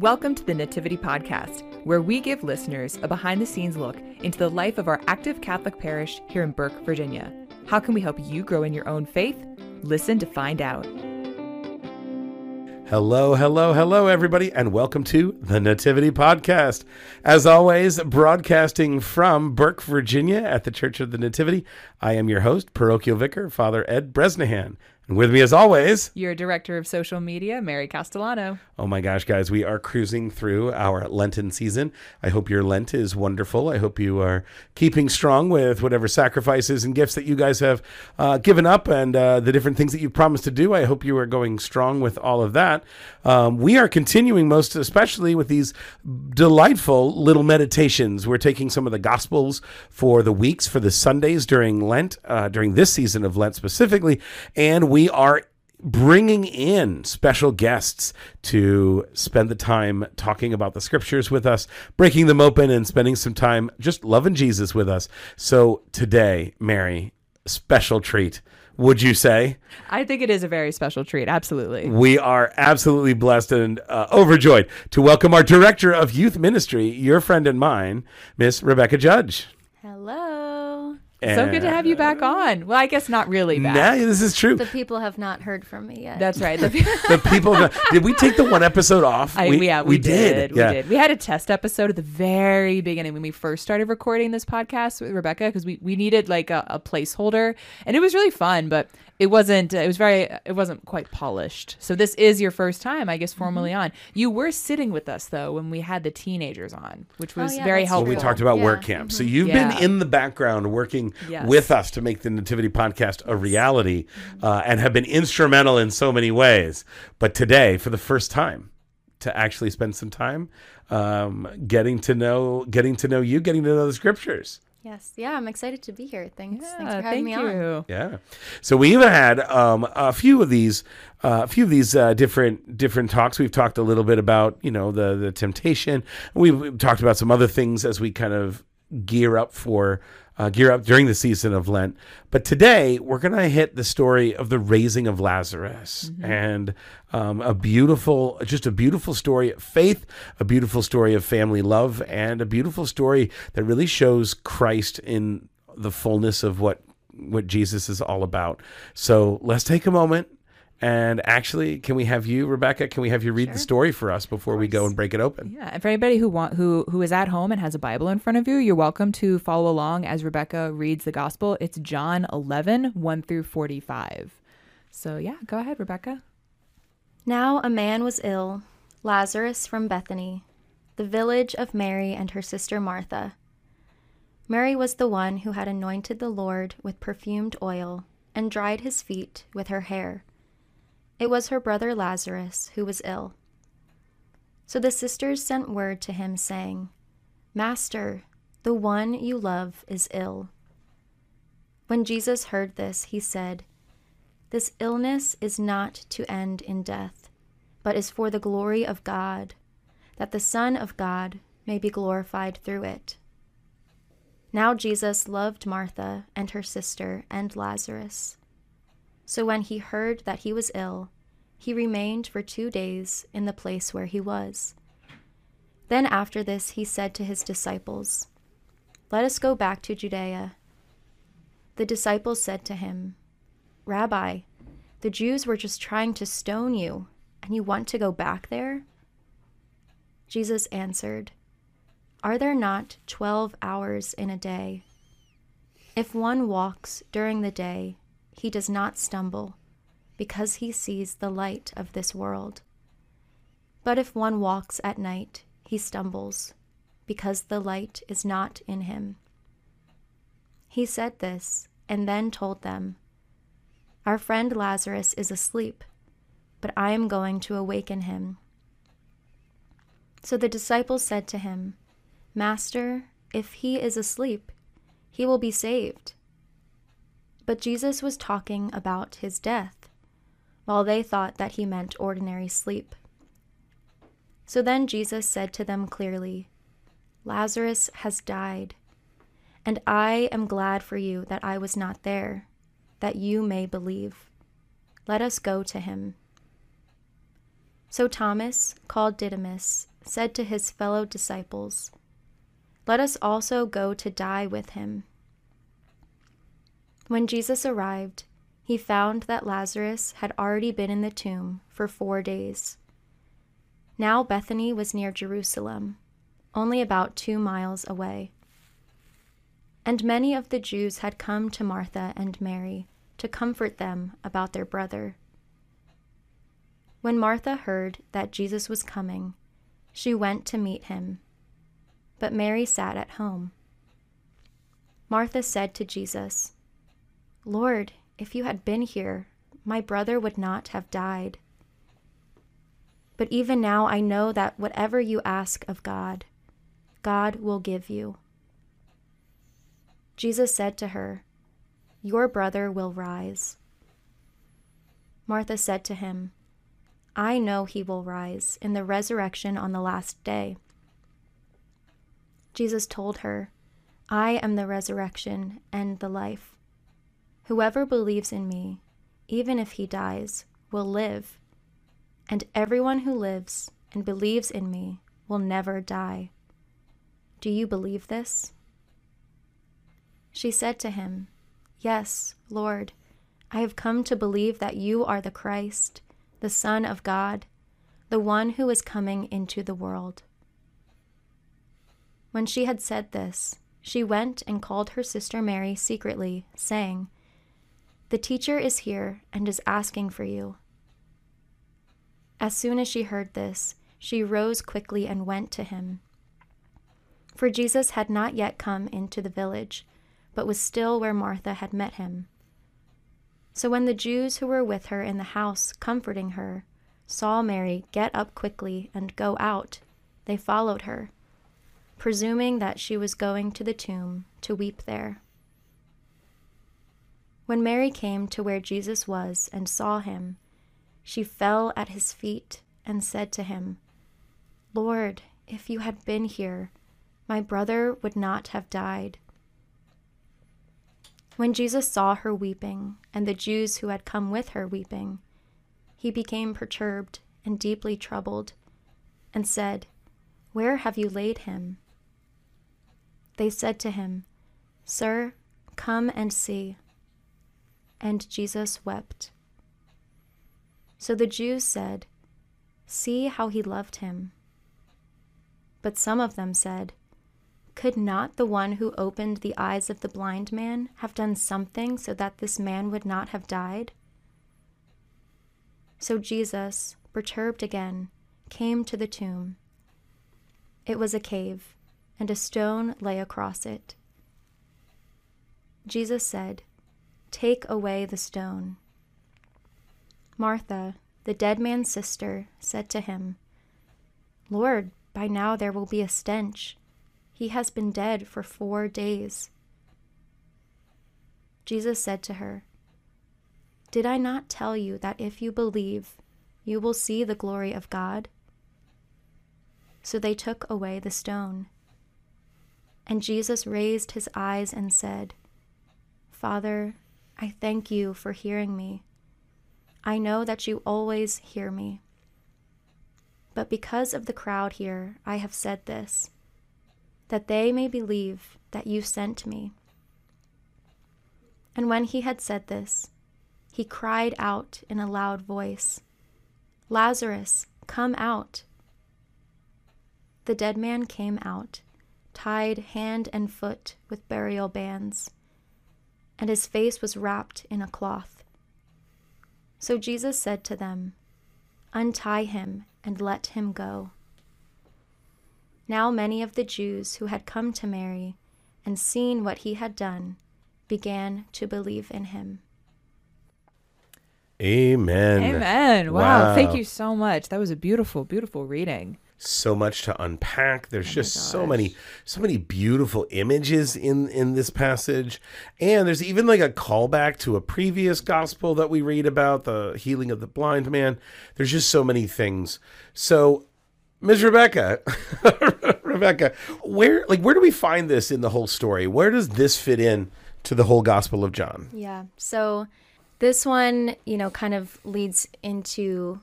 Welcome to the Nativity Podcast, where we give listeners a behind the scenes look into the life of our active Catholic parish here in Burke, Virginia. How can we help you grow in your own faith? Listen to find out. Hello, hello, hello, everybody, and welcome to the Nativity Podcast. As always, broadcasting from Burke, Virginia at the Church of the Nativity, I am your host, Parochial Vicar, Father Ed Bresnahan. And with me, as always, your director of social media, Mary Castellano. Oh my gosh, guys, we are cruising through our Lenten season. I hope your Lent is wonderful. I hope you are keeping strong with whatever sacrifices and gifts that you guys have uh, given up and uh, the different things that you promised to do. I hope you are going strong with all of that. Um, we are continuing, most especially with these delightful little meditations. We're taking some of the Gospels for the weeks, for the Sundays during Lent, uh, during this season of Lent specifically, and we we are bringing in special guests to spend the time talking about the scriptures with us, breaking them open, and spending some time just loving Jesus with us. So today, Mary, special treat. Would you say? I think it is a very special treat. Absolutely. We are absolutely blessed and uh, overjoyed to welcome our director of youth ministry, your friend and mine, Miss Rebecca Judge. And so good to have you back on. Well, I guess not really back. Yeah, this is true. The people have not heard from me yet. That's right. The, the people. Did we take the one episode off? I, we, yeah, we, we did. did. We did. We had a test episode at the very beginning when we first started recording this podcast with Rebecca because we, we needed like a, a placeholder, and it was really fun. But it wasn't it was very it wasn't quite polished so this is your first time i guess formally mm-hmm. on you were sitting with us though when we had the teenagers on which oh, was oh, yeah, very helpful well, we talked about yeah. work camp mm-hmm. so you've yeah. been in the background working yes. with us to make the nativity podcast a reality uh, and have been instrumental in so many ways but today for the first time to actually spend some time um, getting to know getting to know you getting to know the scriptures Yes. Yeah, I'm excited to be here. Thanks. Yeah, Thanks for having me you. on. Yeah. So we even had um, a few of these, uh, a few of these uh, different different talks. We've talked a little bit about you know the the temptation. We've talked about some other things as we kind of gear up for uh, gear up during the season of Lent. But today we're going to hit the story of the raising of Lazarus mm-hmm. and um, a beautiful, just a beautiful story of faith, a beautiful story of family love, and a beautiful story that really shows Christ in the fullness of what what Jesus is all about. So let's take a moment and actually, can we have you, Rebecca? Can we have you read sure. the story for us before we go and break it open? Yeah, and for anybody who want who who is at home and has a Bible in front of you, you're welcome to follow along as Rebecca reads the Gospel. It's John 11, 1 through 45. So yeah, go ahead, Rebecca. Now a man was ill, Lazarus from Bethany, the village of Mary and her sister Martha. Mary was the one who had anointed the Lord with perfumed oil and dried his feet with her hair. It was her brother Lazarus who was ill. So the sisters sent word to him, saying, Master, the one you love is ill. When Jesus heard this, he said, This illness is not to end in death, but is for the glory of God, that the Son of God may be glorified through it. Now Jesus loved Martha and her sister and Lazarus. So when he heard that he was ill, he remained for two days in the place where he was. Then after this, he said to his disciples, Let us go back to Judea. The disciples said to him, Rabbi, the Jews were just trying to stone you, and you want to go back there? Jesus answered, Are there not twelve hours in a day? If one walks during the day, he does not stumble, because he sees the light of this world. But if one walks at night, he stumbles, because the light is not in him. He said this, and then told them, Our friend Lazarus is asleep, but I am going to awaken him. So the disciples said to him, Master, if he is asleep, he will be saved. But Jesus was talking about his death, while they thought that he meant ordinary sleep. So then Jesus said to them clearly, Lazarus has died, and I am glad for you that I was not there, that you may believe. Let us go to him. So Thomas, called Didymus, said to his fellow disciples, Let us also go to die with him. When Jesus arrived, he found that Lazarus had already been in the tomb for four days. Now Bethany was near Jerusalem, only about two miles away. And many of the Jews had come to Martha and Mary to comfort them about their brother. When Martha heard that Jesus was coming, she went to meet him. But Mary sat at home. Martha said to Jesus, Lord, if you had been here, my brother would not have died. But even now I know that whatever you ask of God, God will give you. Jesus said to her, Your brother will rise. Martha said to him, I know he will rise in the resurrection on the last day. Jesus told her, I am the resurrection and the life. Whoever believes in me, even if he dies, will live, and everyone who lives and believes in me will never die. Do you believe this? She said to him, Yes, Lord, I have come to believe that you are the Christ the Son of God, the one who is coming into the world. When she had said this, she went and called her sister Mary secretly, saying, The teacher is here and is asking for you. As soon as she heard this, she rose quickly and went to him. For Jesus had not yet come into the village, but was still where Martha had met him. So when the Jews who were with her in the house, comforting her, saw Mary get up quickly and go out, they followed her, presuming that she was going to the tomb to weep there. When Mary came to where Jesus was and saw him, she fell at his feet and said to him, Lord, if you had been here, my brother would not have died. When Jesus saw her weeping, and the Jews who had come with her weeping, he became perturbed and deeply troubled, and said, Where have you laid him? They said to him, Sir, come and see. And Jesus wept. So the Jews said, See how he loved him. But some of them said, could not the one who opened the eyes of the blind man have done something so that this man would not have died? So Jesus, perturbed again, came to the tomb. It was a cave, and a stone lay across it. Jesus said, Take away the stone. Martha, the dead man's sister, said to him, Lord, by now there will be a stench he has been dead for four days. Jesus said to her, Did I not tell you that if you believe, you will see the glory of God? So they took away the stone. And Jesus raised his eyes and said, Father, I thank you for hearing me. I know that you always hear me. But because of the crowd here, I have said this that they may believe that you sent me. And when he had said this, he cried out in a loud voice, Lazarus, come out. The dead man came out, tied hand and foot with burial bands, and his face was wrapped in a cloth. So Jesus said to them, Untie him and let him go. Now many of the Jews who had come to Mary and seen what he had done began to believe in him. Amen. Amen. Wow. wow. Thank you so much. That was a beautiful, beautiful reading. So much to unpack. There's oh just so many, so many beautiful images in in this passage, and there's even like a callback to a previous gospel that we read about the healing of the blind man. There's just so many things. So Ms. Rebecca, Rebecca, where like where do we find this in the whole story? Where does this fit in to the whole Gospel of John? Yeah. So this one, you know, kind of leads into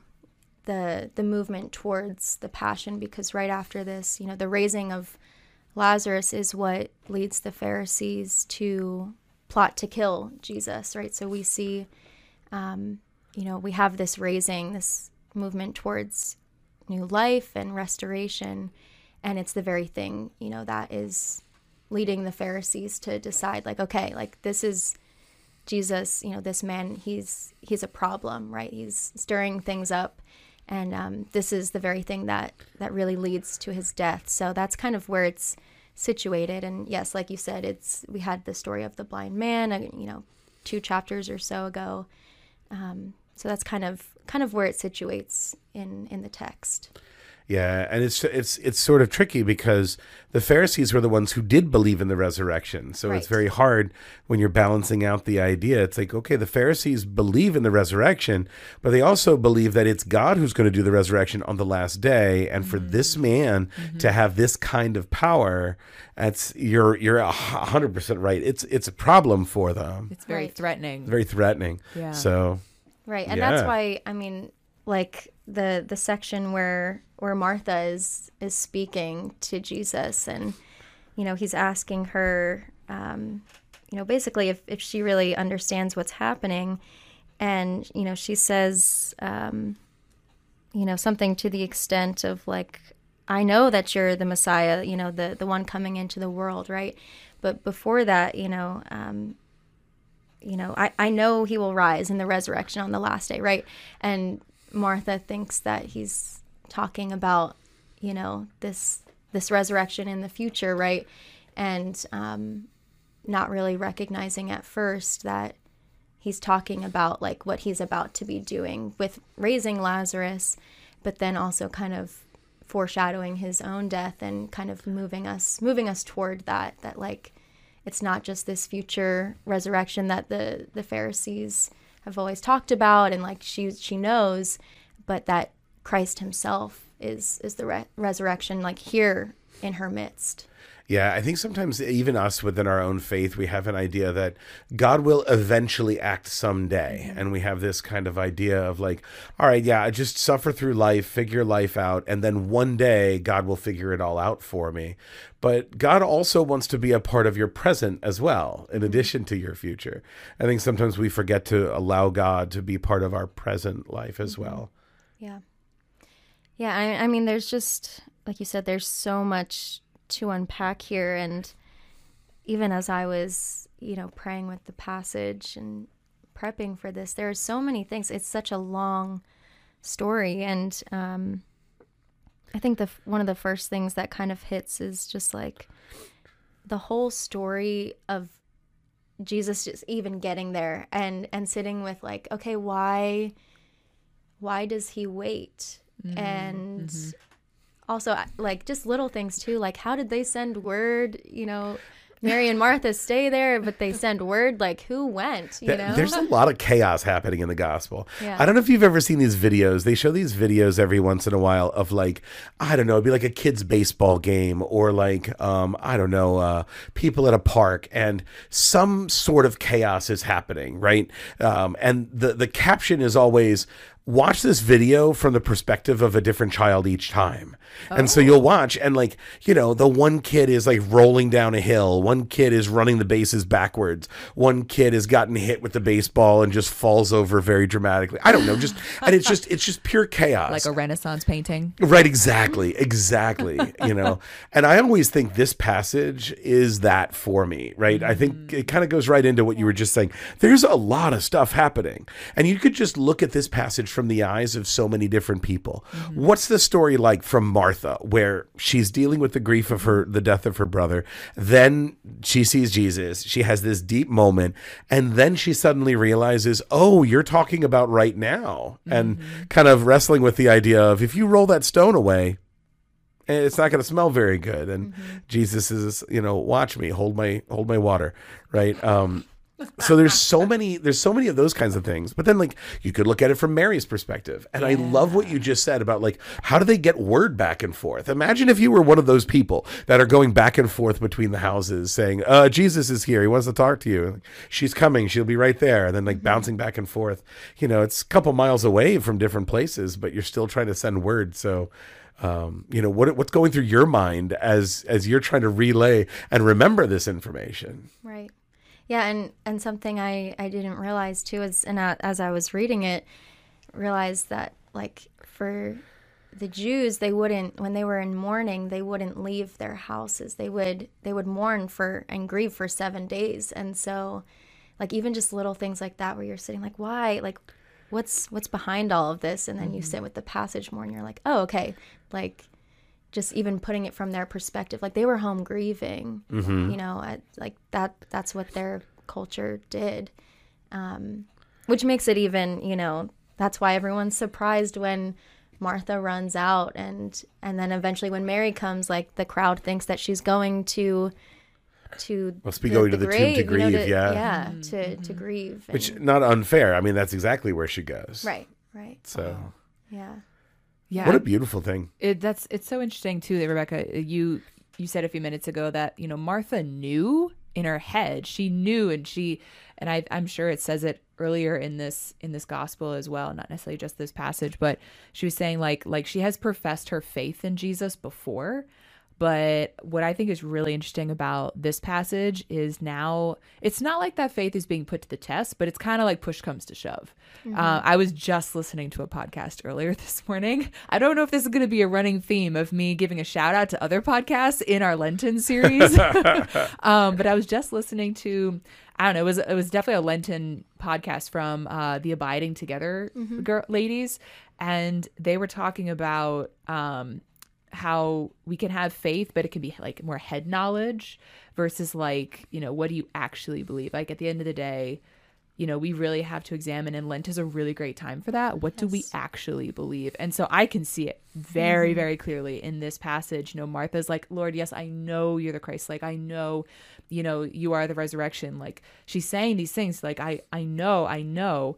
the the movement towards the passion because right after this, you know, the raising of Lazarus is what leads the Pharisees to plot to kill Jesus, right? So we see, um, you know, we have this raising, this movement towards new life and restoration, and it's the very thing, you know, that is leading the Pharisees to decide, like, okay, like this is Jesus, you know, this man, he's he's a problem, right? He's stirring things up, and um, this is the very thing that that really leads to his death. So that's kind of where it's situated. And yes, like you said, it's we had the story of the blind man, uh, you know, two chapters or so ago. Um, so that's kind of kind of where it situates in in the text. Yeah, and it's it's it's sort of tricky because the Pharisees were the ones who did believe in the resurrection. So right. it's very hard when you're balancing out the idea. It's like, okay, the Pharisees believe in the resurrection, but they also believe that it's God who's going to do the resurrection on the last day. And mm-hmm. for this man mm-hmm. to have this kind of power, that's you're you're hundred percent right. It's it's a problem for them. It's very right. threatening. Very threatening. Yeah. So Right. And yeah. that's why I mean like the the section where where Martha is is speaking to Jesus and you know he's asking her um, you know basically if, if she really understands what's happening. And you know she says um, you know something to the extent of like I know that you're the Messiah you know the the one coming into the world right? But before that you know um, you know I, I know he will rise in the resurrection on the last day right? And Martha thinks that he's talking about, you know, this this resurrection in the future, right? And um, not really recognizing at first that he's talking about like what he's about to be doing with raising Lazarus, but then also kind of foreshadowing his own death and kind of moving us moving us toward that that like it's not just this future resurrection that the the Pharisees have always talked about and like she she knows, but that Christ Himself is is the re- resurrection like here in her midst. Yeah, I think sometimes even us within our own faith, we have an idea that God will eventually act someday. Mm-hmm. And we have this kind of idea of like, all right, yeah, I just suffer through life, figure life out, and then one day God will figure it all out for me. But God also wants to be a part of your present as well, in mm-hmm. addition to your future. I think sometimes we forget to allow God to be part of our present life as mm-hmm. well. Yeah. Yeah, I, I mean, there's just, like you said, there's so much to unpack here. And even as I was, you know, praying with the passage and prepping for this, there are so many things. It's such a long story. And um, I think the one of the first things that kind of hits is just like the whole story of Jesus just even getting there and and sitting with like okay why why does he wait mm-hmm. and mm-hmm also like just little things too like how did they send word you know Mary and Martha stay there, but they send word like who went. You know, there's a lot of chaos happening in the gospel. Yeah. I don't know if you've ever seen these videos. They show these videos every once in a while of like I don't know, it'd be like a kids baseball game or like um, I don't know, uh, people at a park, and some sort of chaos is happening, right? Um, and the the caption is always watch this video from the perspective of a different child each time. Oh. And so you'll watch and like, you know, the one kid is like rolling down a hill, one kid is running the bases backwards, one kid has gotten hit with the baseball and just falls over very dramatically. I don't know, just and it's just it's just pure chaos. Like a renaissance painting. Right, exactly. Exactly, you know. And I always think this passage is that for me, right? Mm-hmm. I think mm. it kind of goes right into what you were just saying. There's a lot of stuff happening. And you could just look at this passage from the eyes of so many different people. Mm-hmm. What's the story like from Martha, where she's dealing with the grief of her, the death of her brother? Then she sees Jesus. She has this deep moment. And then she suddenly realizes, oh, you're talking about right now. Mm-hmm. And kind of wrestling with the idea of if you roll that stone away, eh, it's not going to smell very good and mm-hmm. jesus is you know watch me hold my hold my water right um so there's so many there's so many of those kinds of things but then like you could look at it from mary's perspective. And i love what you just said about like how do they get word back and forth? Imagine if you were one of those people that are going back and forth between the houses saying uh jesus is here. He wants to talk to you. She's coming. She'll be right there. And then like bouncing back and forth. You know it's a couple miles away from different places but you're still trying to send word. So um, you know what what's going through your mind as as you're trying to relay and remember this information? Right. Yeah, and and something I I didn't realize too is, and uh, as I was reading it, realized that like for the Jews, they wouldn't when they were in mourning, they wouldn't leave their houses. They would they would mourn for and grieve for seven days, and so like even just little things like that, where you're sitting like, why, like. What's what's behind all of this? And then you sit with the passage more, and you're like, oh, okay. Like, just even putting it from their perspective like they were home grieving mm-hmm. you know at, like that that's what their culture did. Um, which makes it even you know that's why everyone's surprised when martha runs out and and then eventually when mary comes like the crowd thinks that she's going to to Must be going to the tomb to you know, grieve, yeah. yeah mm-hmm. to to mm-hmm. grieve which not unfair. I mean that's exactly where she goes. Right right. So yeah Yeah. what a beautiful thing it, that's it's so interesting too that Rebecca uh, you you said a few minutes ago that you know Martha knew in her head she knew and she and I I'm sure it says it earlier in this in this gospel as well not necessarily just this passage but she was saying like like she has professed her faith in Jesus before but what I think is really interesting about this passage is now it's not like that faith is being put to the test, but it's kind of like push comes to shove. Uh, I was just listening to a podcast earlier this morning. I don't know if this is going to be a running theme of me giving a shout out to other podcasts in our Lenten series, um, but I was just listening to. I don't know. It was it was definitely a Lenten podcast from uh, the Abiding Together girl, ladies, and they were talking about um, how we can have faith, but it can be like more head knowledge versus like, you know, what do you actually believe? Like at the end of the day, you know, we really have to examine, and Lent is a really great time for that. What do we actually believe? And so I can see it very, mm-hmm. very clearly in this passage. You know, Martha's like, Lord, yes, I know you're the Christ. Like, I know, you know, you are the resurrection. Like, she's saying these things, like, I, I know, I know.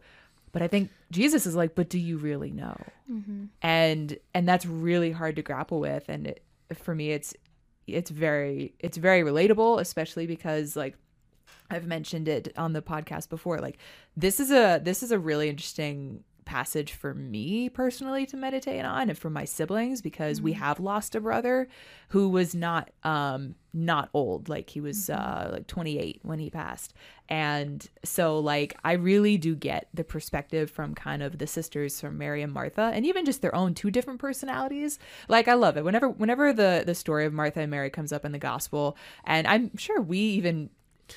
But I think Jesus is like, but do you really know? Mm-hmm. And and that's really hard to grapple with. And it, for me, it's it's very it's very relatable, especially because like I've mentioned it on the podcast before. Like this is a this is a really interesting passage for me personally to meditate on and for my siblings because we have lost a brother who was not um not old. Like he was uh like 28 when he passed. And so like i really do get the perspective from kind of the sisters from mary and martha and even just their own two different personalities. Like i love it. Whenever whenever the the story of martha and mary comes up in the gospel and i'm sure we even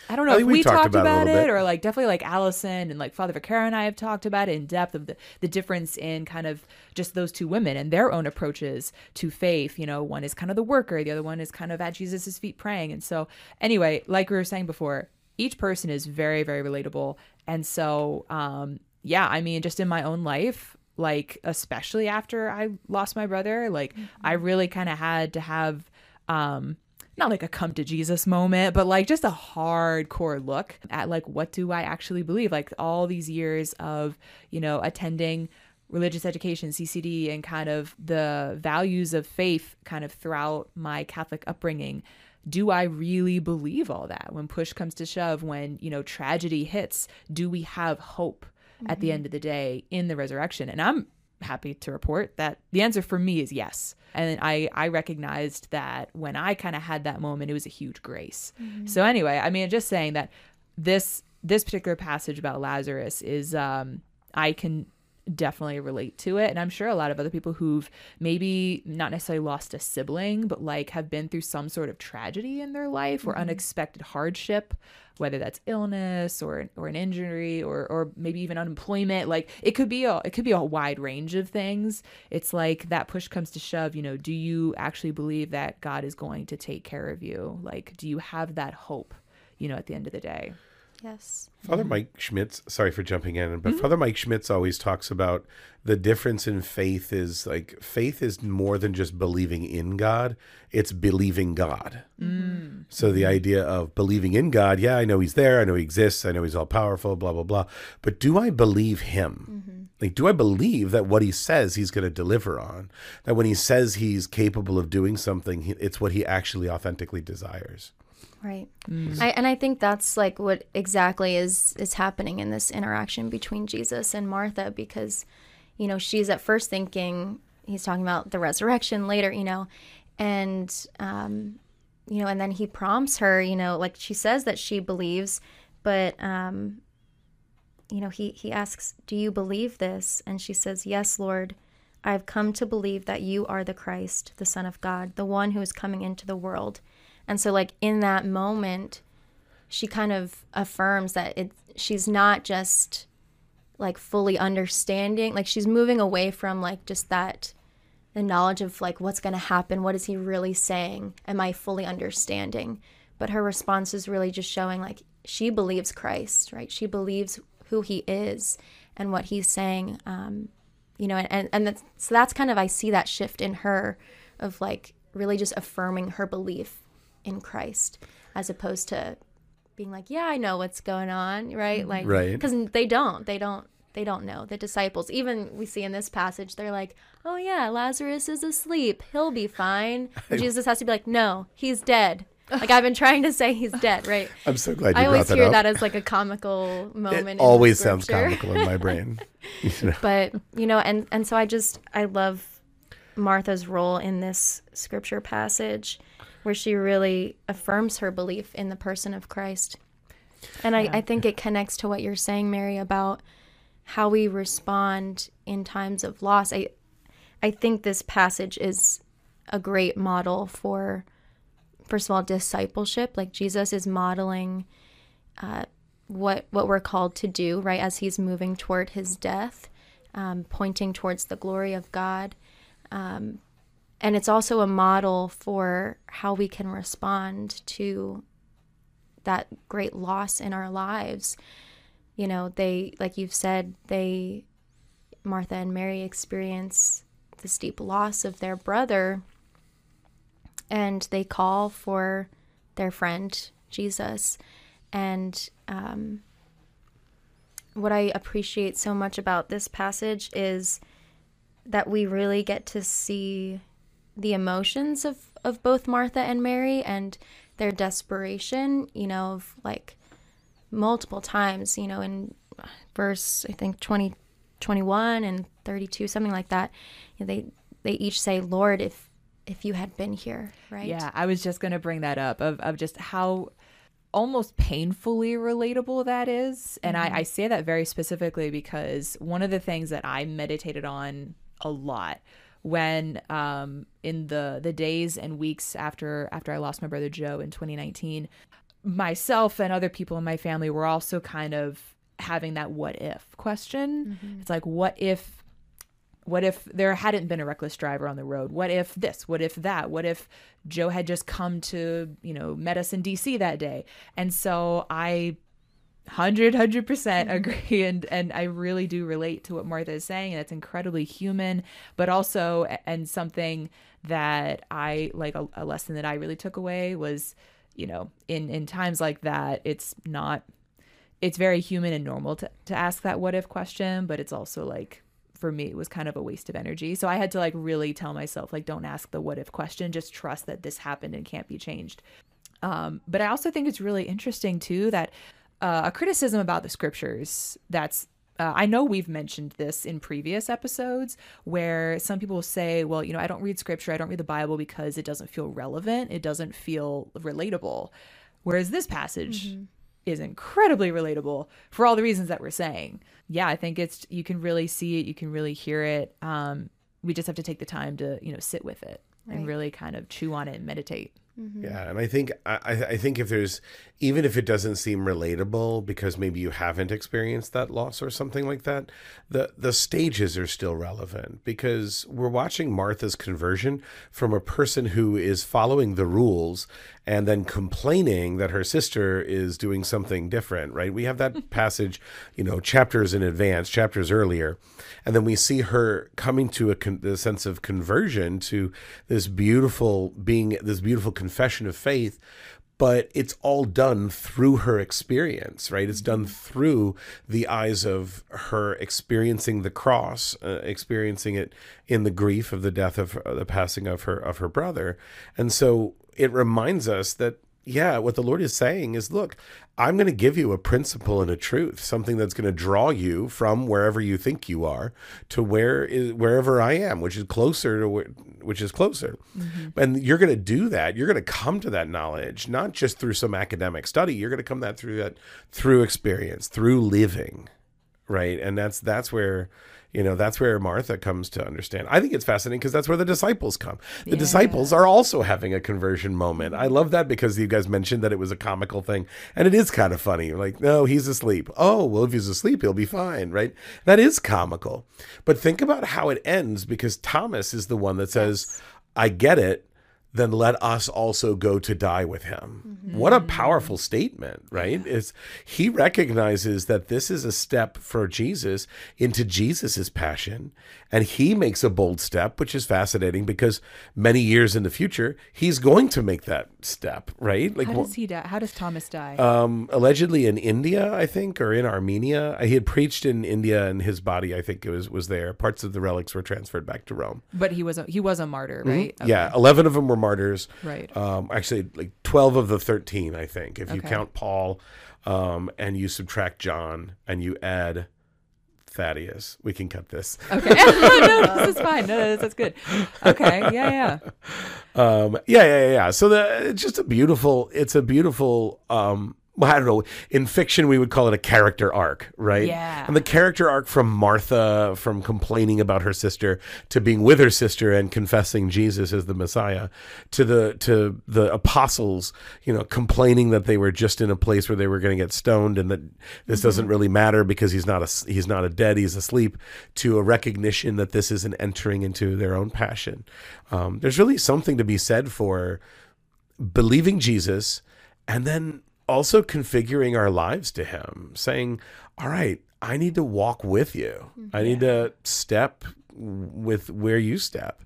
I don't know I if we we talked talked about it about, little it, or like definitely like Allison and like Father Vaquera and I have talked about it in depth of the, the difference in kind of just those two women and their own approaches to faith. You know, one is kind of the worker, the other one is kind of at Jesus's feet praying. And so, anyway, like we were saying before, each person is very, very relatable. And so, um, yeah, I mean, just in my own life, like especially after I lost my brother, like I really kind of had to have um not like a come to Jesus moment, but like just a hardcore look at like what do I actually believe? Like all these years of, you know, attending religious education, CCD, and kind of the values of faith kind of throughout my Catholic upbringing. Do I really believe all that? When push comes to shove, when, you know, tragedy hits, do we have hope at the end mm-hmm. of the day in the resurrection? And I'm happy to report that the answer for me is yes. And I I recognized that when I kind of had that moment, it was a huge grace. So anyway, I mean, just saying that this this particular passage about Lazarus is um I can definitely relate to it. And i'm sure a lot of other people who've maybe not necessarily lost a sibling but like have been through some sort of tragedy in their life or mm-hmm. unexpected hardship whether that's illness or or an injury or or maybe even unemployment. Like it could be a it could be a wide range of things. It's like that push comes to shove you know do you actually believe that god is going to take care of you? Like do you have that hope you know at the end of the day Yes. Father Mike Schmitz, sorry for jumping in, but mm-hmm. Father Mike Schmitz always talks about the difference in faith is like faith is more than just believing in God, it's believing God. Mm. So the idea of believing in God, yeah, I know he's there, I know he exists, I know he's all powerful, blah blah blah, but do I believe him? Mm-hmm. Like do I believe that what he says he's going to deliver on? That when he says he's capable of doing something, it's what he actually authentically desires. Right. I, and I think that's like what exactly is is happening in this interaction between Jesus and Martha because you know she's at first thinking he's talking about the resurrection later you know and um you know and then he prompts her you know like she says that she believes but um you know he he asks do you believe this? And she says yes lord. I've come to believe that you are the christ the son of god the one who is coming into the world and so like in that moment she kind of affirms that it she's not just like fully understanding like she's moving away from like just that the knowledge of like what's going to happen what is he really saying am i fully understanding? But her response is really just showing like she believes christ right? She believes who he is and what he's saying um you know and and that's, so that's kind of i see that shift in her of like really just affirming her belief in christ as opposed to being like yeah i know what's going on right? Mm-hmm. Like Right. because they don't they don't they don't know. The disciples even we see in this passage they're like oh yeah lazarus is asleep. He'll be fine. And jesus has to be like no he's dead. Like i've been trying to say he's dead right? I'm so glad you i always that hear up. that as like a comical moment it always sounds comical in my brain. You know? but you know and and so i just i love martha's role in this scripture passage where she really affirms her belief in the person of christ. And I, I think it connects to what you're saying mary about how we respond in times of loss. I i think this passage is a great model for first of all discipleship. Like jesus is modeling uh, what what we're called to do right as he's moving toward his death um, pointing towards the glory of god. Um, and it's also a model for how we can respond to that great loss in our lives. You know they like you've said they martha and mary experience this deep loss of their brother and they call for their friend jesus. And um, what I appreciate so much about this passage is that we really get to see the emotions of, of both Martha and Mary and their desperation, you know, of like multiple times, you know, in verse, I think 20, 21 and 32, something like that. you know, they, they each say, Lord, if, if you had been here, right? Yeah, I was just going to bring that up of, of just how almost painfully relatable that is. And I, mm-hmm. I say that very specifically because one of the things that I meditated on a lot when um in the the days and weeks after after I lost my brother Joe in 2019 myself and other people in my family were also kind of having that what if question it's like what if what if there hadn't been a reckless driver on the road? What if this? What if that? What if Joe had just come to, you know, met us in DC that day? And so I 100 100% agree and and I really do relate to what Martha is saying and it's incredibly human but also and something that I like a, a lesson that I really took away was you know in in times like that it's not it's very human and normal to, to ask that what if question but it's also like for me it was kind of a waste of energy. So i had to like really tell myself like don't ask the what if question just trust that this happened and can't be changed. Um, but i also think it's really interesting too that uh, a criticism about the scriptures that's uh, I know we've mentioned this in previous episodes where some people say, well, you know, I don't read scripture, I don't read the Bible because it doesn't feel relevant, it doesn't feel relatable. Whereas this passage is incredibly relatable for all the reasons that we're saying. Yeah, I think it's you can really see it, you can really hear it. Um, we just have to take the time to, you know, sit with it and really kind of chew on it and meditate. Mm-hmm. Yeah, and I think I, I think if there's even if it doesn't seem relatable because maybe you haven't experienced that loss or something like that, the the stages are still relevant because we're watching Martha's conversion from a person who is following the rules and then complaining that her sister is doing something different, right? We have that passage, you know, chapters in advance, chapters earlier, and then we see her coming to a, con- a sense of conversion to this beautiful being, this beautiful confession of faith but it's all done through her experience, right? It's done through the eyes of her experiencing the cross, uh, experiencing it in the grief of the death of uh, the passing of her of her brother, and so it reminds us that yeah, what the Lord is saying is, look, I'm going to give you a principle and a truth, something that's going to draw you from wherever you think you are to where is wherever I am, which is closer to where, which is closer. Mm-hmm. And you're going to do that. You're going to come to that knowledge not just through some academic study. You're going to come that through that through experience, through living, right? And that's that's where you know, that's where Martha comes to understand. I think it's fascinating because that's where the disciples come. The yeah. disciples are also having a conversion moment. I love that because you guys mentioned that it was a comical thing. And it is kind of funny. Like, no, he's asleep. Oh, well, if he's asleep, he'll be fine, right? That is comical. But think about how it ends because Thomas is the one that says, yes. I get it then let us also go to die with him. Mm-hmm. What a powerful statement, right? Yeah. Is he recognizes that this is a step for Jesus into Jesus's passion and he makes a bold step, which is fascinating because many years in the future, he's going to make that step, right? Like, how does he die? How does Thomas die? Um, allegedly in India, I think, or in Armenia. He had preached in India, and his body, I think, it was was there. Parts of the relics were transferred back to Rome. But he was a, he was a martyr, mm-hmm. right? Mm-hmm. Okay. Yeah, eleven of them were martyrs. Right. Um, actually, like twelve of the thirteen, I think, if you count Paul, um, and you subtract John, and you add Thaddeus. We can cut this. Okay. no, this is fine. No, that's good. Okay. Yeah, yeah. Um, yeah, yeah, yeah. So the it's just a beautiful. It's a beautiful um, I don't know. In fiction, we would call it a character arc, right? Yeah. And the character arc from Martha, from complaining about her sister to being with her sister and confessing Jesus as the Messiah, to the to the apostles, you know, complaining that they were just in a place where they were going to get stoned and that this mm-hmm. doesn't really matter because he's not a he's not a dead, he's asleep. To a recognition that this is an entering into their own passion. Um, there's really something to be said for believing Jesus and then also configuring our lives to him saying all right i need to walk with you i need to step with where you step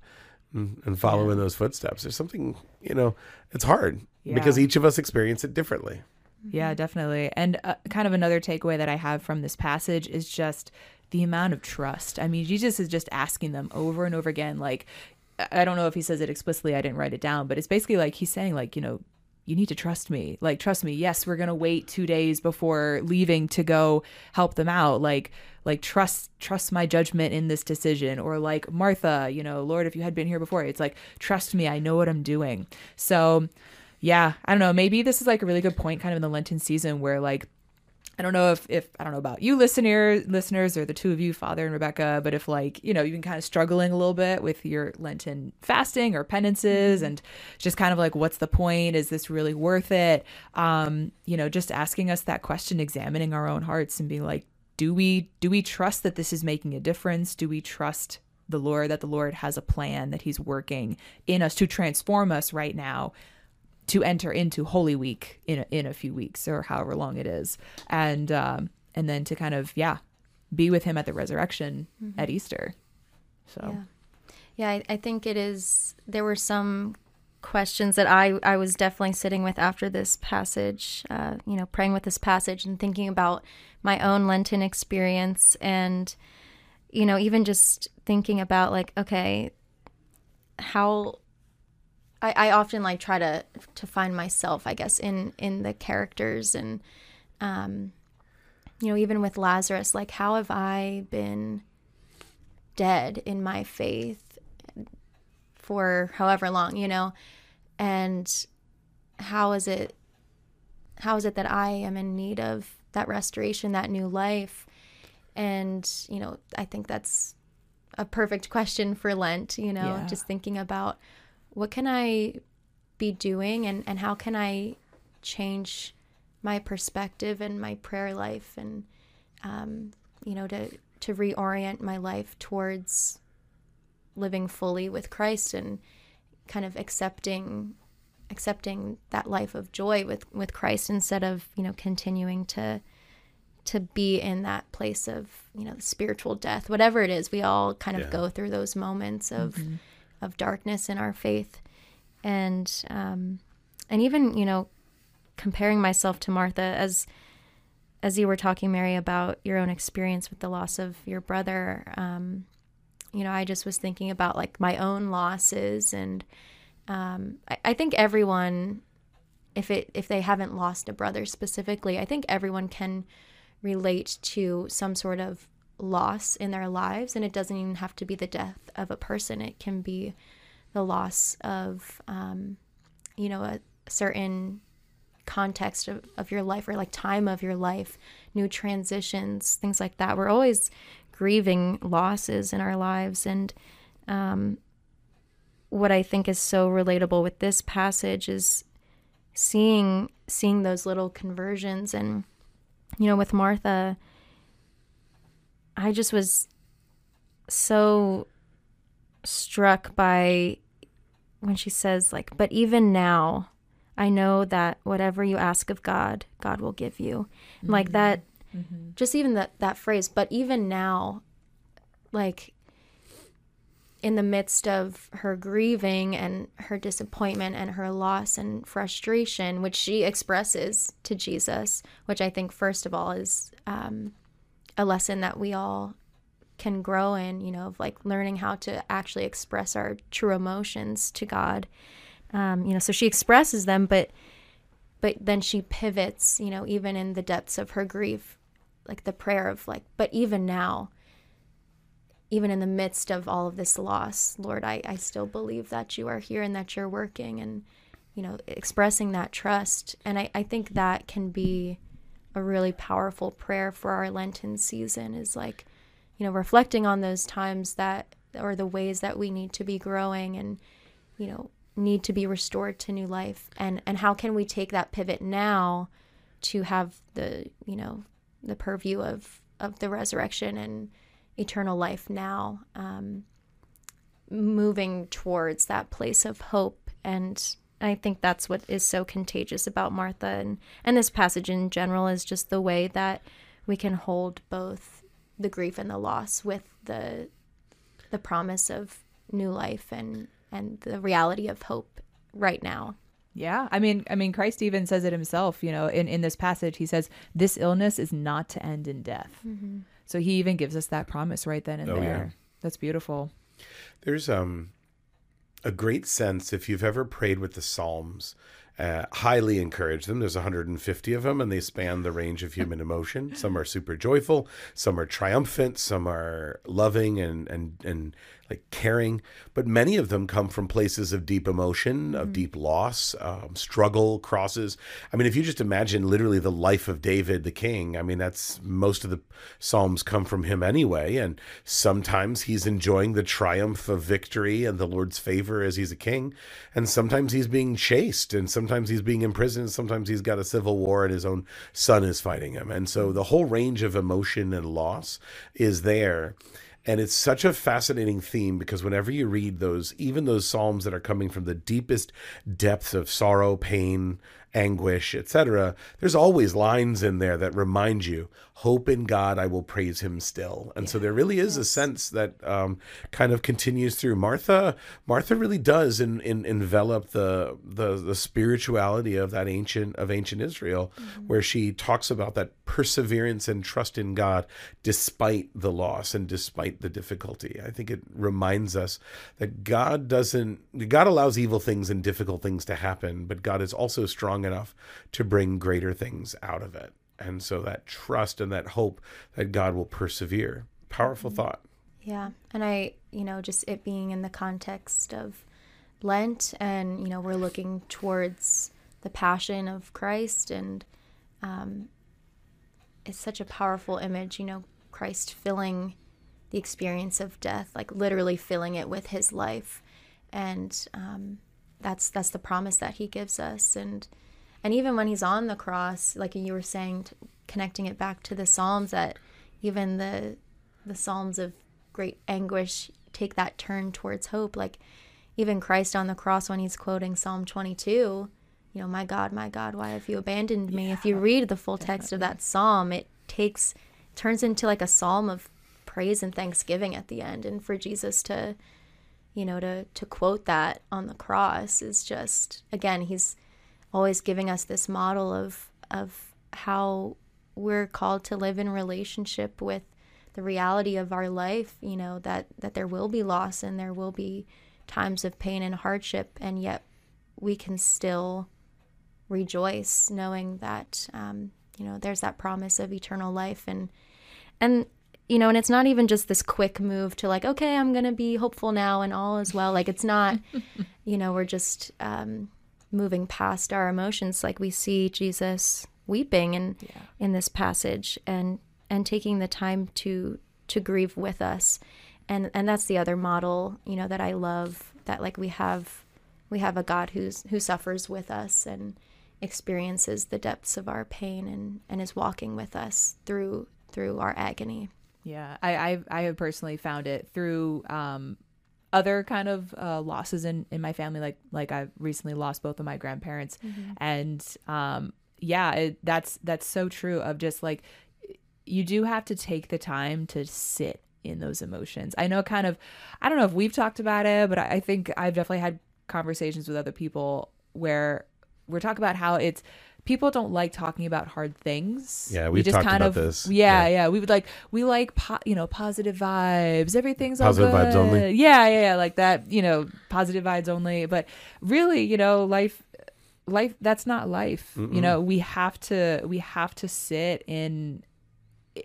and follow yeah. in those footsteps there's something you know it's hard yeah. because each of us experience it differently yeah definitely and uh, kind of another takeaway that i have from this passage is just the amount of trust i mean jesus is just asking them over and over again like I don't know if he says it explicitly. I didn't write it down, but it's basically like he's saying, like, you know, you need to trust me. Like, trust me. Yes, we're to wait two days before leaving to go help them out. Like, like trust, trust my judgment in this decision. Or like Martha, you know, Lord, if you had been here before, it's like, trust me. I know what I'm doing. So yeah, I don't know. Maybe this is like a really good point kind of in the Lenten season where like I don't know if, if I don't know about you listener listeners or the two of you, Father and Rebecca, but if like, you know, you've been kind of struggling a little bit with your Lenten fasting or penances and just kind of like what's the point? Is this really worth it? Um, you know, just asking us that question, examining our own hearts and being like, do we do we trust that this is making a difference? Do we trust the Lord that the Lord has a plan that He's working in us to transform us right now? To enter into Holy Week in a, in a few weeks or however long it is, and um, and then to kind of yeah, be with Him at the resurrection mm-hmm. at Easter. So, yeah, yeah I, I think it is. There were some questions that I I was definitely sitting with after this passage. Uh, you know, praying with this passage and thinking about my own Lenten experience and you know even just thinking about like okay how I, I often like try to to find myself, I guess, in in the characters and um you know, even with Lazarus, like how have I been dead in my faith for however long, you know? And how is it how is it that I am in need of that restoration, that new life? And, you know, I think that's a perfect question for Lent, you know, yeah. just thinking about what can I be doing and, and how can I change my perspective and my prayer life and um, you know to to reorient my life towards living fully with Christ and kind of accepting accepting that life of joy with with Christ instead of you know continuing to to be in that place of you know spiritual death whatever it is we all kind of yeah. go through those moments of mm-hmm. Of darkness in our faith. And um and even you know comparing myself to Martha as as you were talking Mary about your own experience with the loss of your brother um you know I just was thinking about like my own losses and um, I, I think everyone, if it if they haven't lost a brother specifically, I think everyone can relate to some sort of loss in their lives, and it doesn't even have to be the death of a person. It can be the loss of, um, you know, a certain context of, of your life or like time of your life, new transitions, things like that. We're always grieving losses in our lives, and um, what I think is so relatable with this passage is seeing seeing those little conversions and you know with Martha I just was so struck by when she says like but even now I know that whatever you ask of God God will give you mm-hmm. like that mm-hmm. just even that that phrase but even now like in the midst of her grieving and her disappointment and her loss and frustration, which she expresses to Jesus, which I think, first of all, is um, a lesson that we all can grow in, you know, of like learning how to actually express our true emotions to God. Um, you know, so she expresses them, but but then she pivots, you know, even in the depths of her grief, like the prayer of like, but even now, even in the midst of all of this loss, Lord, I, I still believe that you are here and that you're working and, you know, expressing that trust. And I, I think that can be a really powerful prayer for our Lenten season is like, you know, reflecting on those times that, or the ways that we need to be growing and, you know, need to be restored to new life. And, and how can we take that pivot now to have the, you know, the purview of, of the resurrection and, eternal life now, um, moving towards that place of hope. And I think that's what is so contagious about Martha and, and this passage in general is just the way that we can hold both the grief and the loss with the the promise of new life and and the reality of hope right now. Yeah. I mean I mean Christ even says it himself, you know, in, in this passage he says this illness is not to end in death. Mm-hmm. So he even gives us that promise right then and oh, there. Yeah. That's beautiful. There's um a great sense if you've ever prayed with the Psalms. Uh, highly encourage them. There's 150 of them, and they span the range of human emotion. Some are super joyful, some are triumphant, some are loving and and and like caring, but many of them come from places of deep emotion, of mm-hmm. deep loss, um, struggle, crosses. I mean, if you just imagine literally the life of David the king, I mean, that's most of the Psalms come from him anyway. And sometimes he's enjoying the triumph of victory and the Lord's favor as he's a king. And sometimes he's being chased, and sometimes he's being imprisoned, sometimes he's got a civil war and his own son is fighting him. And so the whole range of emotion and loss is there. And it's such a fascinating theme because whenever you read those, even those Psalms that are coming from the deepest depths of sorrow, pain, anguish, etc., there's always lines in there that remind you, hope in God, I will praise him still. And yeah. so there really is yes. a sense that um, kind of continues through Martha. Martha really does in, in, envelop the, the the spirituality of that ancient of ancient Israel, mm-hmm. where she talks about that perseverance and trust in God despite the loss and despite the difficulty. I think it reminds us that God doesn't God allows evil things and difficult things to happen, but God is also strong enough to bring greater things out of it. And so that trust and that hope that God will persevere. Powerful mm-hmm. thought. Yeah. And I, you know, just it being in the context of Lent and, you know, we're looking towards the passion of Christ and um, it's such a powerful image, you know, Christ filling the experience of death, like literally filling it with his life. And um, that's that's the promise that he gives us and and even when he's on the cross like you were saying t- connecting it back to the psalms that even the the psalms of great anguish take that turn towards hope. Like even christ on the cross when he's quoting psalm 22 you know my god my god why have you abandoned me? Yeah, if you read the full definitely. text of that psalm it takes turns into like a psalm of praise and thanksgiving at the end. And for jesus to you know to to quote that on the cross is just again he's always giving us this model of of how we're called to live in relationship with the reality of our life you know that that there will be loss and there will be times of pain and hardship and yet we can still rejoice knowing that um, you know there's that promise of eternal life and and you know, and it's not even just this quick move to like, okay, I'm going to be hopeful now and all is well. Like, it's not, you know, we're just um, moving past our emotions. Like, we see Jesus weeping in, yeah. in this passage and, and taking the time to, to grieve with us. And, and that's the other model, you know, that I love that like we have, we have a God who's, who suffers with us and experiences the depths of our pain and, and is walking with us through, through our agony. Yeah, I I, I have personally found it through um, other kind of uh, losses in in my family. Like like I recently lost both of my grandparents, mm-hmm. and um, yeah, it, that's that's so true. Of just like you do have to take the time to sit in those emotions. I know, kind of, I don't know if we've talked about it, but I, I think I've definitely had conversations with other people where we're talking about how it's people don't like talking about hard things. Yeah, we just talked kind about of, this. Yeah, yeah, yeah, We would like we like po- you know positive vibes. Everything's positive all good. vibes only. Yeah, yeah, yeah, like that. You know, positive vibes only. But really, you know, life, life. That's not life. Mm-mm. You know, we have to we have to sit in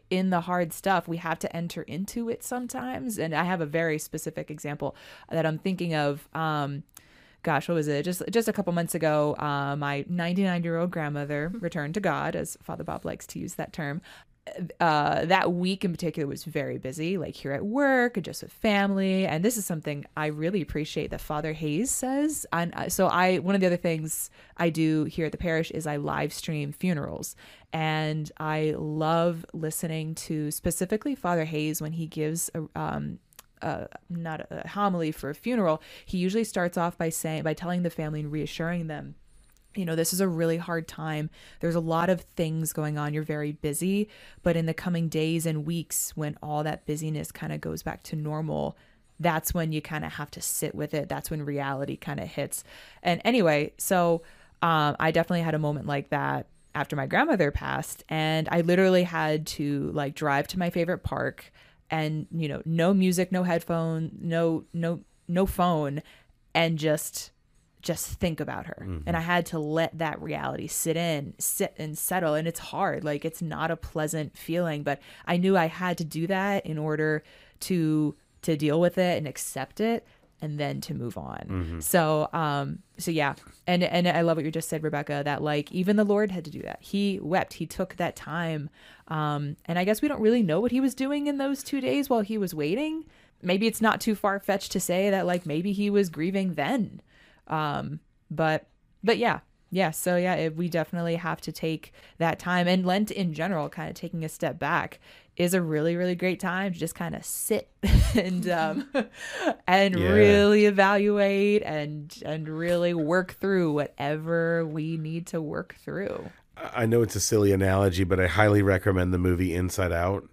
in the hard stuff we have to enter into it sometimes and i have a very specific example that i'm thinking of um gosh, what was it? Just just a couple months ago, uh, my 99 year old grandmother mm-hmm. returned to God, as Father Bob likes to use that term. Uh, that week in particular was very busy, like here at work and just with family. And this is something I really appreciate that Father Hayes says. And uh, so I, one of the other things I do here at the parish is I live stream funerals, and I love listening to specifically Father Hayes when he gives a, um, uh, not a homily for a funeral, he usually starts off by saying by telling the family and reassuring them you know, this is a really hard time. There's a lot of things going on. You're very busy, but in the coming days and weeks, when all that busyness kind of goes back to normal, that's when you kind of have to sit with it. That's when reality kind of hits. And anyway, so um, I definitely had a moment like that after my grandmother passed, and I literally had to like drive to my favorite park and you know no music no headphone no no no phone and just just think about her. Mm-hmm. and i had to let that reality sit in sit and settle. And it's hard. Like it's not a pleasant feeling but i knew i had to do that in order to to deal with it and accept it and then to move on. Mm-hmm. So um so yeah. And and I love what you just said Rebecca that like even the Lord had to do that. He wept. He took that time. Um and I guess we don't really know what he was doing in those 2 days while he was waiting. Maybe it's not too far fetched to say that like maybe he was grieving then. Um but but yeah, yeah so yeah it, we definitely have to take that time and lent in general kind of taking a step back is a really really great time to just kind of sit and um and yeah. really evaluate and and really work through whatever we need to work through i know it's a silly analogy but i highly recommend the movie inside out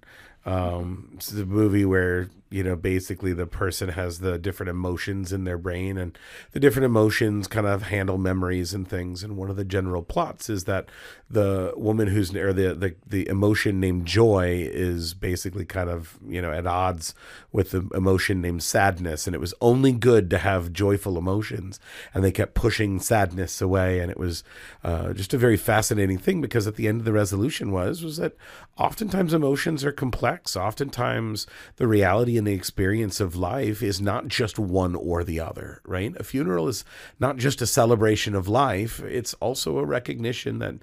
um it's a movie where you know basically the person has the different emotions in their brain and the different emotions kind of handle memories and things. And one of the general plots is that the woman who's or the the, the emotion named joy is basically kind of you know at odds with the emotion named sadness. And it was only good to have joyful emotions. And they kept pushing sadness away. And it was uh, just a very fascinating thing because at the end of the resolution was was that oftentimes emotions are complex. Oftentimes the reality in the experience of life is not just one or the other, right? A funeral is not just a celebration of life, it's also a recognition that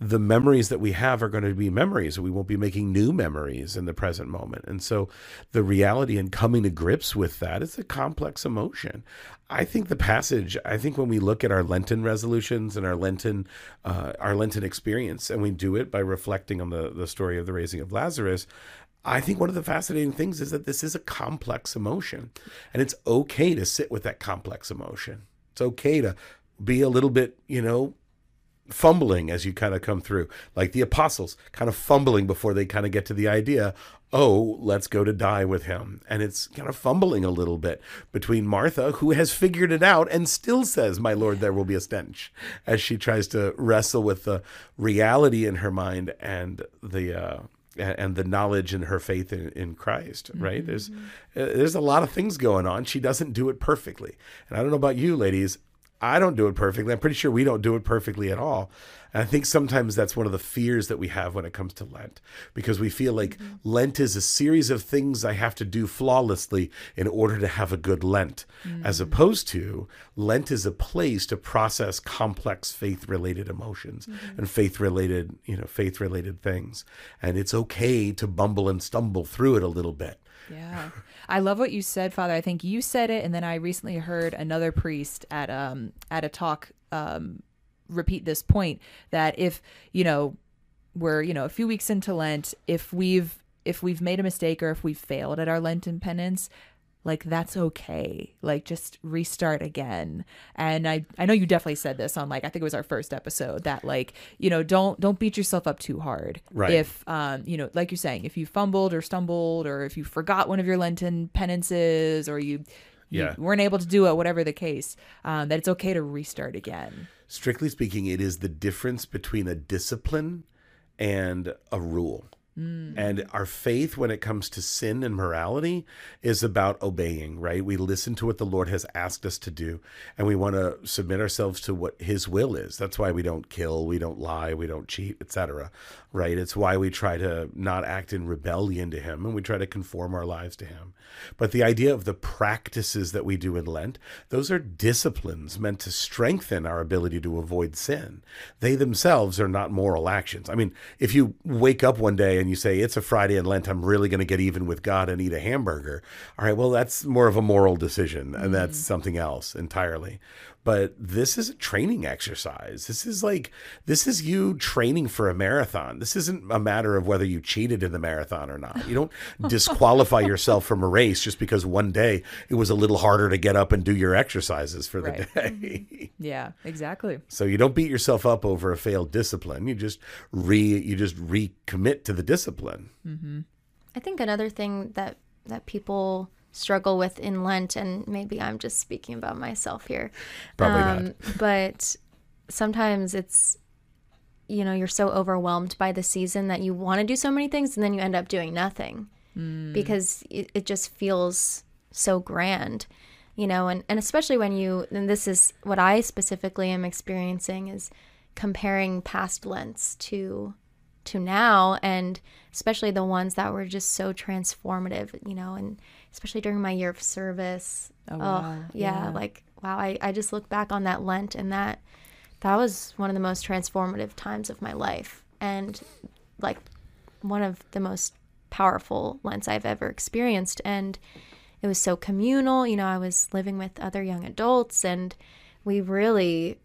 the memories that we have are going to be memories. We won't be making new memories in the present moment. And so the reality and coming to grips with that is a complex emotion. I think the passage, I think when we look at our Lenten resolutions and our Lenten, uh, our Lenten experience, and we do it by reflecting on the, the story of the raising of Lazarus, I think one of the fascinating things is that this is a complex emotion and it's okay to sit with that complex emotion. It's okay to be a little bit, you know, fumbling as you kind of come through, like the apostles kind of fumbling before they kind of get to the idea, oh, let's go to die with him. And it's kind of fumbling a little bit between Martha, who has figured it out and still says, My Lord, there will be a stench, as she tries to wrestle with the reality in her mind and the, uh, and the knowledge and her faith in, in Christ, right? Mm-hmm. There's there's a lot of things going on. She doesn't do it perfectly. And I don't know about you ladies, I don't do it perfectly. I'm pretty sure we don't do it perfectly at all. And I think sometimes that's one of the fears that we have when it comes to Lent, because we feel like mm-hmm. Lent is a series of things I have to do flawlessly in order to have a good Lent, mm-hmm. as opposed to Lent is a place to process complex faith related emotions mm-hmm. and faith related, you know, faith related things. And it's okay to bumble and stumble through it a little bit. Yeah. I love what you said, Father. I think you said it, and then I recently heard another priest at um at a talk um repeat this point that if you know we're you know a few weeks into Lent, if we've if we've made a mistake or if we've failed at our Lenten penance, like that's okay. Like just restart again. And i i know you definitely said this on like i think it was our first episode that like you know don't don't beat yourself up too hard. Right. If um you know like you're saying if you fumbled or stumbled or if you forgot one of your lenten penances or you yeah. weren't able to do it whatever the case um, that it's okay to restart again strictly speaking it is the difference between a discipline and a rule Mm. And our faith, when it comes to sin and morality, is about obeying, right? We listen to what the Lord has asked us to do, and we want to submit ourselves to what His will is. That's why we don't kill, we don't lie, we don't cheat, etc. Right? It's why we try to not act in rebellion to Him, and we try to conform our lives to Him. But the idea of the practices that we do in Lent, those are disciplines meant to strengthen our ability to avoid sin. They themselves are not moral actions. I mean, if you wake up one day and you say, it's a Friday in Lent, I'm really going to get even with God and eat a hamburger. All right, well, that's more of a moral decision, and that's mm-hmm. something else entirely but this is a training exercise. This is like this is you training for a marathon. This isn't a matter of whether you cheated in the marathon or not. You don't disqualify yourself from a race just because one day it was a little harder to get up and do your exercises for the right. day. Mm-hmm. yeah, exactly. So you don't beat yourself up over a failed discipline. You just re you just recommit to the discipline. Mm-hmm. I think another thing that that people struggle with in Lent, and maybe I'm just speaking about myself here. Probably um, not. but sometimes it's, you know, you're so overwhelmed by the season that you want to do so many things, and then you end up doing nothing mm. because it, it just feels so grand you know and, and especially when you and this is what i specifically am experiencing is comparing past lents to to now and especially the ones that were just so transformative you know and especially during my year of service. Oh, wow. oh yeah, yeah, like wow, I, I just look back on that Lent and that that was one of the most transformative times of my life and like one of the most powerful Lents I've ever experienced and it was so communal, you know, I was living with other young adults and we really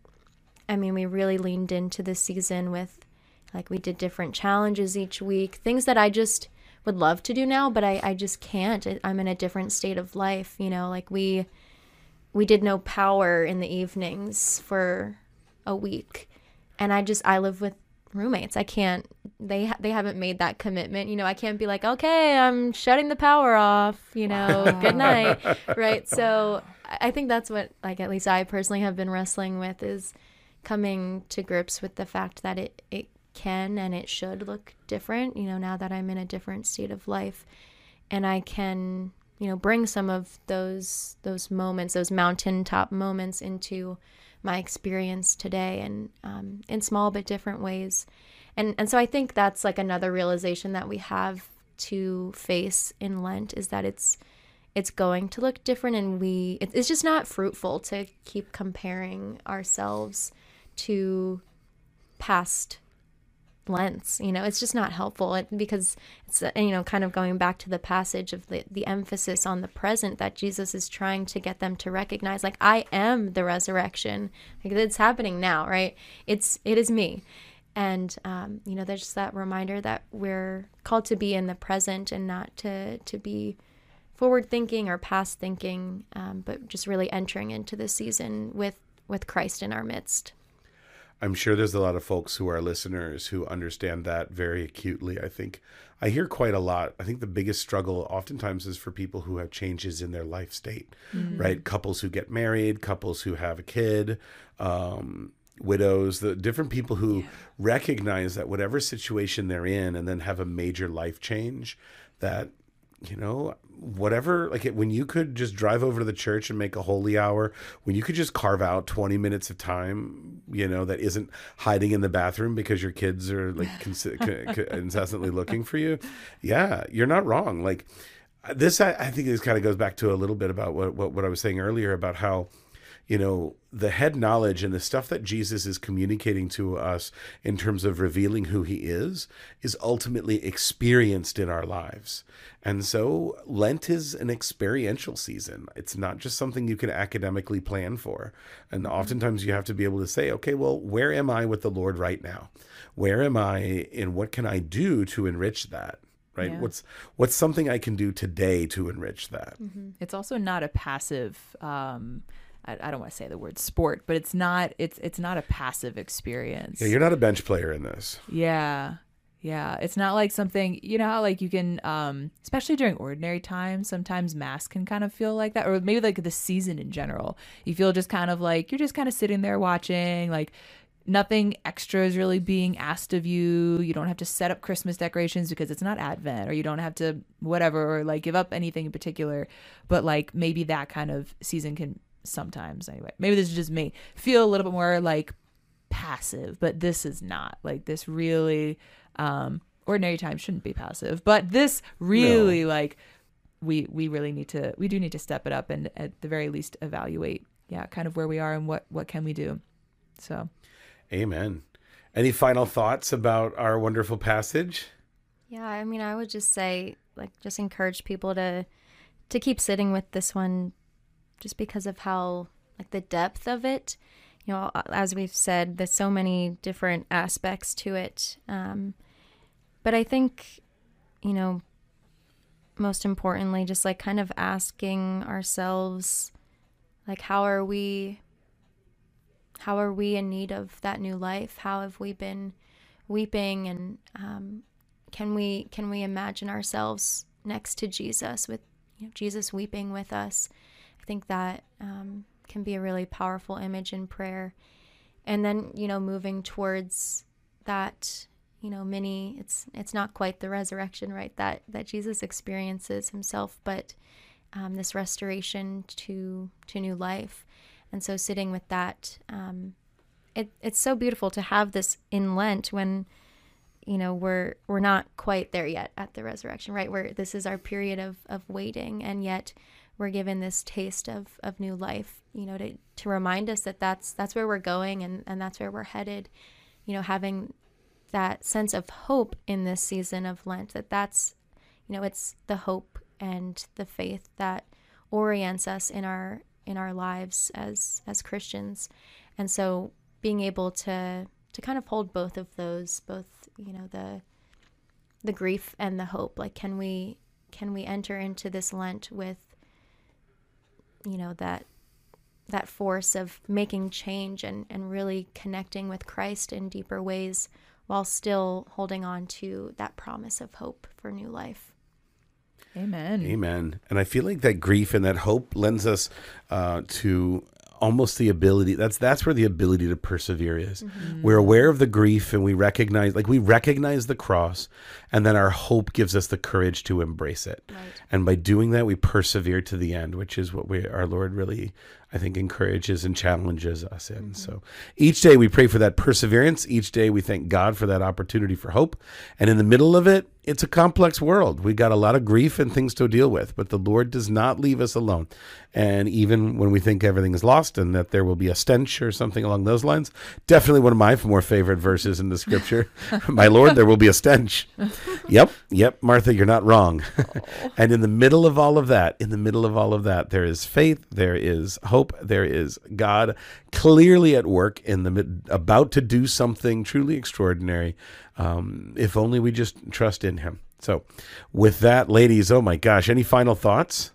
I mean, we really leaned into this season with like we did different challenges each week, things that I just would love to do now, but I, I just can't. I'm in a different state of life, you know, like we we did no power in the evenings for a week. And I just I live with roommates. I can't they they haven't made that commitment. You know, I can't be like, "Okay, I'm shutting the power off, you know, good night." right? So, I think that's what like at least I personally have been wrestling with is coming to grips with the fact that it it can and it should look different, you know, now that I'm in a different state of life and I can, you know, bring some of those those moments, those mountaintop moments into my experience today and um, in small but different ways. And and so I think that's like another realization that we have to face in Lent is that it's it's going to look different and we it, it's just not fruitful to keep comparing ourselves to past Lents you know it's just not helpful because it's uh, you know kind of going back to the passage of the, the emphasis on the present that jesus is trying to get them to recognize like i am the resurrection. Like it's happening now right? It's it is me. And um, you know there's just that reminder that we're called to be in the present and not to to be forward thinking or past thinking um, but just really entering into the season with with christ in our midst I'm sure there's a lot of folks who are listeners who understand that very acutely. I think I hear quite a lot. I think the biggest struggle oftentimes is for people who have changes in their life state, mm-hmm. right? Couples who get married, couples who have a kid, um, widows, the different people who yeah. recognize that whatever situation they're in and then have a major life change that you know whatever like it, when you could just drive over to the church and make a holy hour when you could just carve out 20 minutes of time you know that isn't hiding in the bathroom because your kids are like cons- incessantly looking for you yeah you're not wrong. Like this i, I think this kind of goes back to a little bit about what, what, what i was saying earlier about how you know, the head knowledge and the stuff that Jesus is communicating to us in terms of revealing who he is, is ultimately experienced in our lives. And so Lent is an experiential season. It's not just something you can academically plan for. And mm-hmm. oftentimes you have to be able to say, okay, well, where am I with the Lord right now? Where am I and what can I do to enrich that? right yeah. what's what's something i can do today to enrich that mm-hmm. it's also not a passive um, I, I don't want to say the word sport, but it's not it's it's not a passive experience. Yeah, you're not a bench player in this. Yeah. Yeah, it's not like something you know how like you can, um, especially during ordinary times. Sometimes mass can kind of feel like that, or maybe like the season in general. You feel just kind of like you're just kind of sitting there watching, like nothing extra is really being asked of you. You don't have to set up Christmas decorations because it's not Advent, or you don't have to whatever, or like give up anything in particular. But like maybe that kind of season can sometimes anyway. Maybe this is just me. Feel a little bit more like passive, but this is not. Like this really um ordinary time shouldn't be passive, but this really no. like we we really need to we do need to step it up and at the very least evaluate yeah, kind of where we are and what what can we do. So Amen. Any final thoughts about our wonderful passage? Yeah, I mean, I would just say like just encourage people to to keep sitting with this one just because of how like the depth of it. You know as we've said there's so many different aspects to it um, but i think you know most importantly just like kind of asking ourselves like how are we how are we in need of that new life? How have we been weeping? And um, can we can we imagine ourselves next to jesus with you know, jesus weeping with us think that um, can be a really powerful image in prayer. And then, you know, moving towards that, you know, many it's it's not quite the resurrection, right? That that Jesus experiences himself, but um, this restoration to to new life. And so, sitting with that, um, it it's so beautiful to have this in Lent when you know we're we're not quite there yet at the resurrection right where this is our period of of waiting and yet we're given this taste of, of new life, you know, to, to remind us that that's, that's where we're going and, and that's where we're headed, you know, having that sense of hope in this season of Lent, that that's, you know, it's the hope and the faith that orients us in our, in our lives as, as Christians. And so being able to, to kind of hold both of those, both, you know, the, the grief and the hope, like, can we, can we enter into this Lent with you know that that force of making change and, and really connecting with Christ in deeper ways while still holding on to that promise of hope for new life. Amen. Amen. And I feel like that grief and that hope lends us uh, to almost the ability that's that's where the ability to persevere is mm-hmm. we're aware of the grief and we recognize like we recognize the cross and then our hope gives us the courage to embrace it right. and by doing that we persevere to the end which is what we our lord really I think encourages and challenges us in. Mm-hmm. So each day we pray for that perseverance. Each day we thank God for that opportunity for hope. And in the middle of it, it's a complex world. We got a lot of grief and things to deal with, but the Lord does not leave us alone. And even when we think everything is lost and that there will be a stench or something along those lines, definitely one of my more favorite verses in the scripture. my Lord, there will be a stench. yep, yep, Martha, you're not wrong. Oh. and in the middle of all of that, in the middle of all of that, there is faith, there is hope, there is God clearly at work in the mid, about to do something truly extraordinary. Um, if only we just trust in Him. So, with that, ladies, oh my gosh, any final thoughts?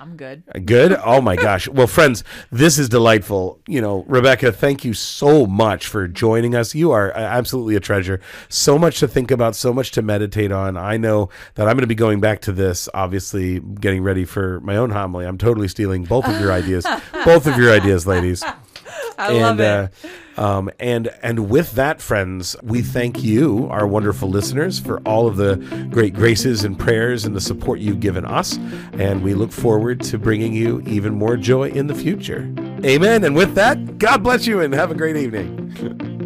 I'm good. Good. Oh my gosh. Well, friends, this is delightful. You know, Rebecca, thank you so much for joining us. You are uh, absolutely a treasure. So much to think about, so much to meditate on. I know that I'm going to be going back to this, obviously, getting ready for my own homily. I'm totally stealing both of your ideas, both of your ideas, ladies. I love it. Uh, um, and and with that, friends, we thank you, our wonderful listeners, for all of the great graces and prayers and the support you've given us. And we look forward to bringing you even more joy in the future. Amen. And with that, God bless you and have a great evening.